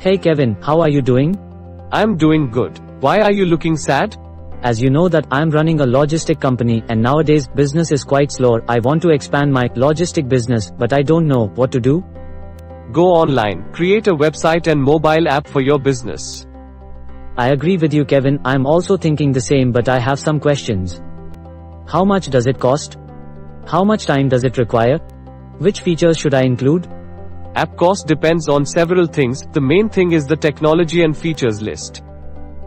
Hey Kevin, how are you doing? I'm doing good. Why are you looking sad? As you know that I'm running a logistic company and nowadays business is quite slow. I want to expand my logistic business, but I don't know what to do. Go online, create a website and mobile app for your business. I agree with you Kevin, I'm also thinking the same but I have some questions. How much does it cost? How much time does it require? Which features should I include? App cost depends on several things, the main thing is the technology and features list.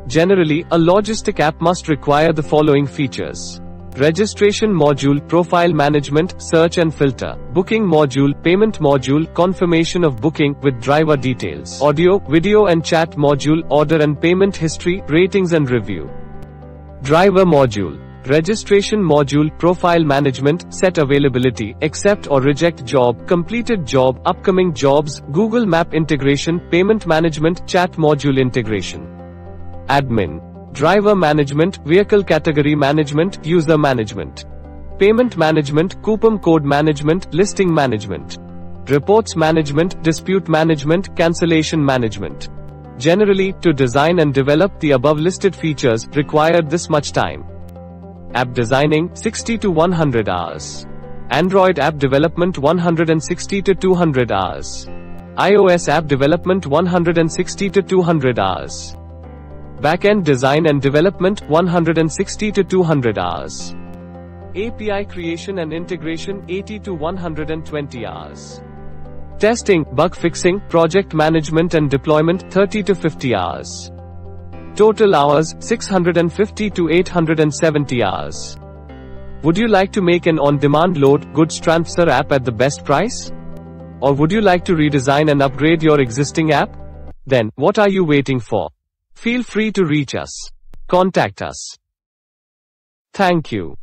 Generally, a logistic app must require the following features. Registration module, profile management, search and filter, booking module, payment module, confirmation of booking with driver details, audio, video and chat module, order and payment history, ratings and review. Driver module, Registration module, profile management, set availability, accept or reject job, completed job, upcoming jobs, Google Map integration, payment management, chat module integration. Admin. Driver management, vehicle category management, user management. Payment management, coupon code management, listing management. Reports management, dispute management, cancellation management. Generally, to design and develop the above listed features required this much time. App designing 60 to 100 hours. Android app development 160 to 200 hours. iOS app development 160 to 200 hours. Backend design and development 160 to 200 hours. API creation and integration 80 to 120 hours. Testing, bug fixing, project management and deployment 30 to 50 hours. Total hours 650 to 870 hours. Would you like to make an on-demand load goods transfer app at the best price? Or would you like to redesign and upgrade your existing app? Then, what are you waiting for? Feel free to reach us. Contact us. Thank you.